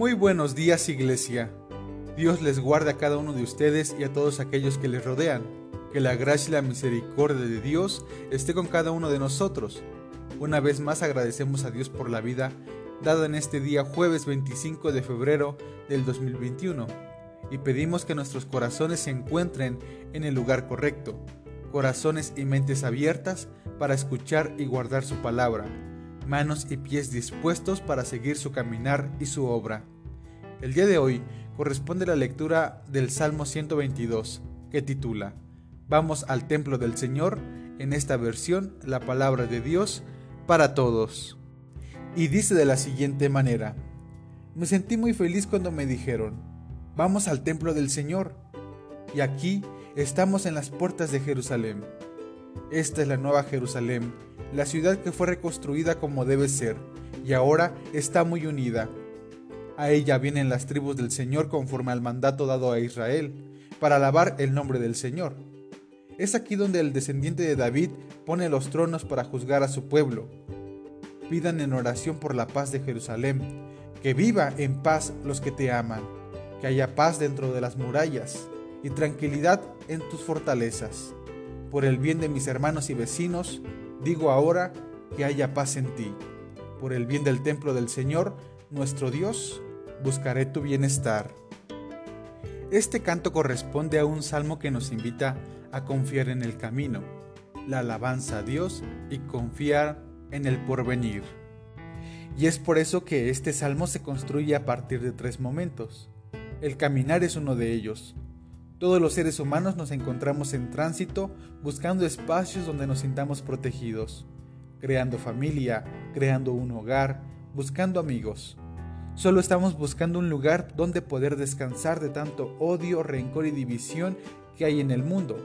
Muy buenos días iglesia. Dios les guarde a cada uno de ustedes y a todos aquellos que les rodean. Que la gracia y la misericordia de Dios esté con cada uno de nosotros. Una vez más agradecemos a Dios por la vida dada en este día jueves 25 de febrero del 2021 y pedimos que nuestros corazones se encuentren en el lugar correcto, corazones y mentes abiertas para escuchar y guardar su palabra manos y pies dispuestos para seguir su caminar y su obra. El día de hoy corresponde la lectura del Salmo 122, que titula Vamos al templo del Señor, en esta versión la palabra de Dios para todos. Y dice de la siguiente manera, me sentí muy feliz cuando me dijeron, vamos al templo del Señor. Y aquí estamos en las puertas de Jerusalén. Esta es la nueva Jerusalén la ciudad que fue reconstruida como debe ser, y ahora está muy unida. A ella vienen las tribus del Señor conforme al mandato dado a Israel, para alabar el nombre del Señor. Es aquí donde el descendiente de David pone los tronos para juzgar a su pueblo. Pidan en oración por la paz de Jerusalén, que viva en paz los que te aman, que haya paz dentro de las murallas y tranquilidad en tus fortalezas. Por el bien de mis hermanos y vecinos, Digo ahora que haya paz en ti. Por el bien del templo del Señor, nuestro Dios, buscaré tu bienestar. Este canto corresponde a un salmo que nos invita a confiar en el camino, la alabanza a Dios y confiar en el porvenir. Y es por eso que este salmo se construye a partir de tres momentos. El caminar es uno de ellos, todos los seres humanos nos encontramos en tránsito buscando espacios donde nos sintamos protegidos, creando familia, creando un hogar, buscando amigos. Solo estamos buscando un lugar donde poder descansar de tanto odio, rencor y división que hay en el mundo.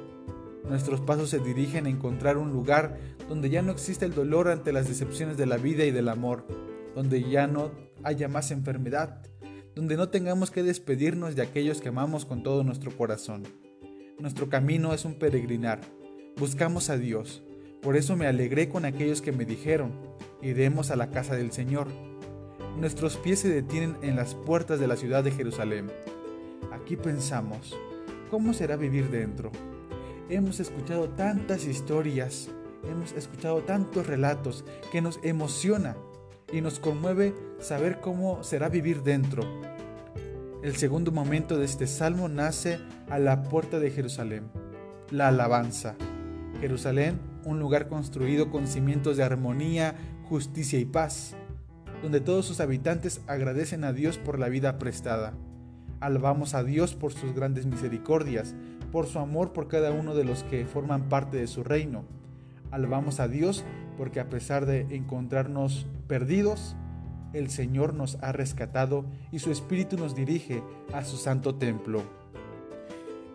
Nuestros pasos se dirigen a encontrar un lugar donde ya no existe el dolor ante las decepciones de la vida y del amor, donde ya no haya más enfermedad, donde no tengamos que despedirnos de aquellos que amamos con todo nuestro corazón. Nuestro camino es un peregrinar. Buscamos a Dios. Por eso me alegré con aquellos que me dijeron, iremos a la casa del Señor. Nuestros pies se detienen en las puertas de la ciudad de Jerusalén. Aquí pensamos, ¿cómo será vivir dentro? Hemos escuchado tantas historias, hemos escuchado tantos relatos que nos emociona y nos conmueve saber cómo será vivir dentro. El segundo momento de este salmo nace a la puerta de Jerusalén, la alabanza. Jerusalén, un lugar construido con cimientos de armonía, justicia y paz, donde todos sus habitantes agradecen a Dios por la vida prestada. Alabamos a Dios por sus grandes misericordias, por su amor por cada uno de los que forman parte de su reino. Alabamos a Dios porque a pesar de encontrarnos perdidos, el Señor nos ha rescatado y su Espíritu nos dirige a su santo templo.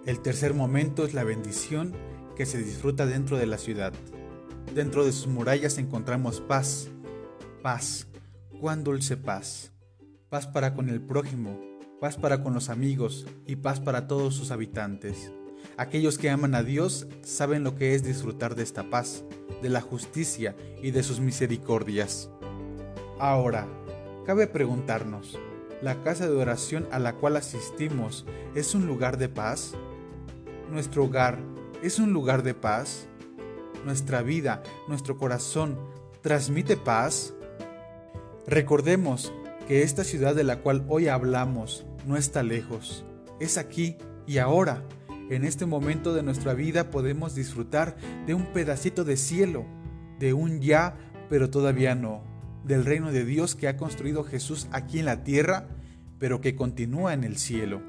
El tercer momento es la bendición que se disfruta dentro de la ciudad. Dentro de sus murallas encontramos paz, paz, cuán dulce paz, paz para con el prójimo, paz para con los amigos y paz para todos sus habitantes. Aquellos que aman a Dios saben lo que es disfrutar de esta paz, de la justicia y de sus misericordias. Ahora, cabe preguntarnos, ¿la casa de oración a la cual asistimos es un lugar de paz? ¿Nuestro hogar es un lugar de paz? ¿Nuestra vida, nuestro corazón transmite paz? Recordemos que esta ciudad de la cual hoy hablamos no está lejos, es aquí y ahora. En este momento de nuestra vida podemos disfrutar de un pedacito de cielo, de un ya, pero todavía no, del reino de Dios que ha construido Jesús aquí en la tierra, pero que continúa en el cielo.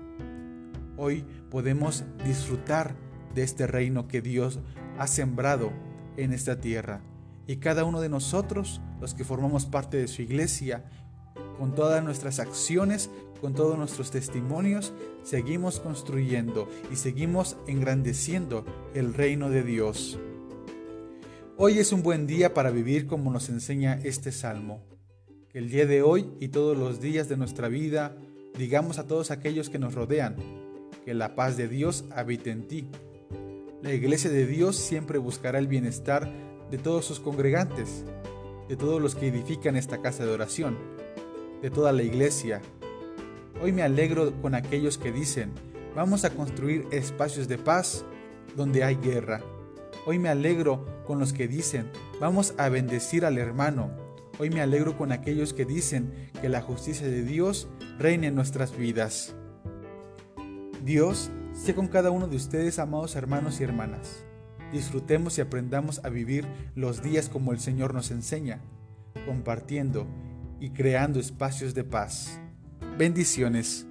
Hoy podemos disfrutar de este reino que Dios ha sembrado en esta tierra. Y cada uno de nosotros, los que formamos parte de su iglesia, con todas nuestras acciones, con todos nuestros testimonios, seguimos construyendo y seguimos engrandeciendo el reino de Dios. Hoy es un buen día para vivir como nos enseña este salmo. Que el día de hoy y todos los días de nuestra vida digamos a todos aquellos que nos rodean, que la paz de Dios habite en ti. La iglesia de Dios siempre buscará el bienestar de todos sus congregantes, de todos los que edifican esta casa de oración, de toda la iglesia, Hoy me alegro con aquellos que dicen, vamos a construir espacios de paz donde hay guerra. Hoy me alegro con los que dicen, vamos a bendecir al hermano. Hoy me alegro con aquellos que dicen que la justicia de Dios reine en nuestras vidas. Dios sea con cada uno de ustedes, amados hermanos y hermanas. Disfrutemos y aprendamos a vivir los días como el Señor nos enseña, compartiendo y creando espacios de paz. Bendiciones.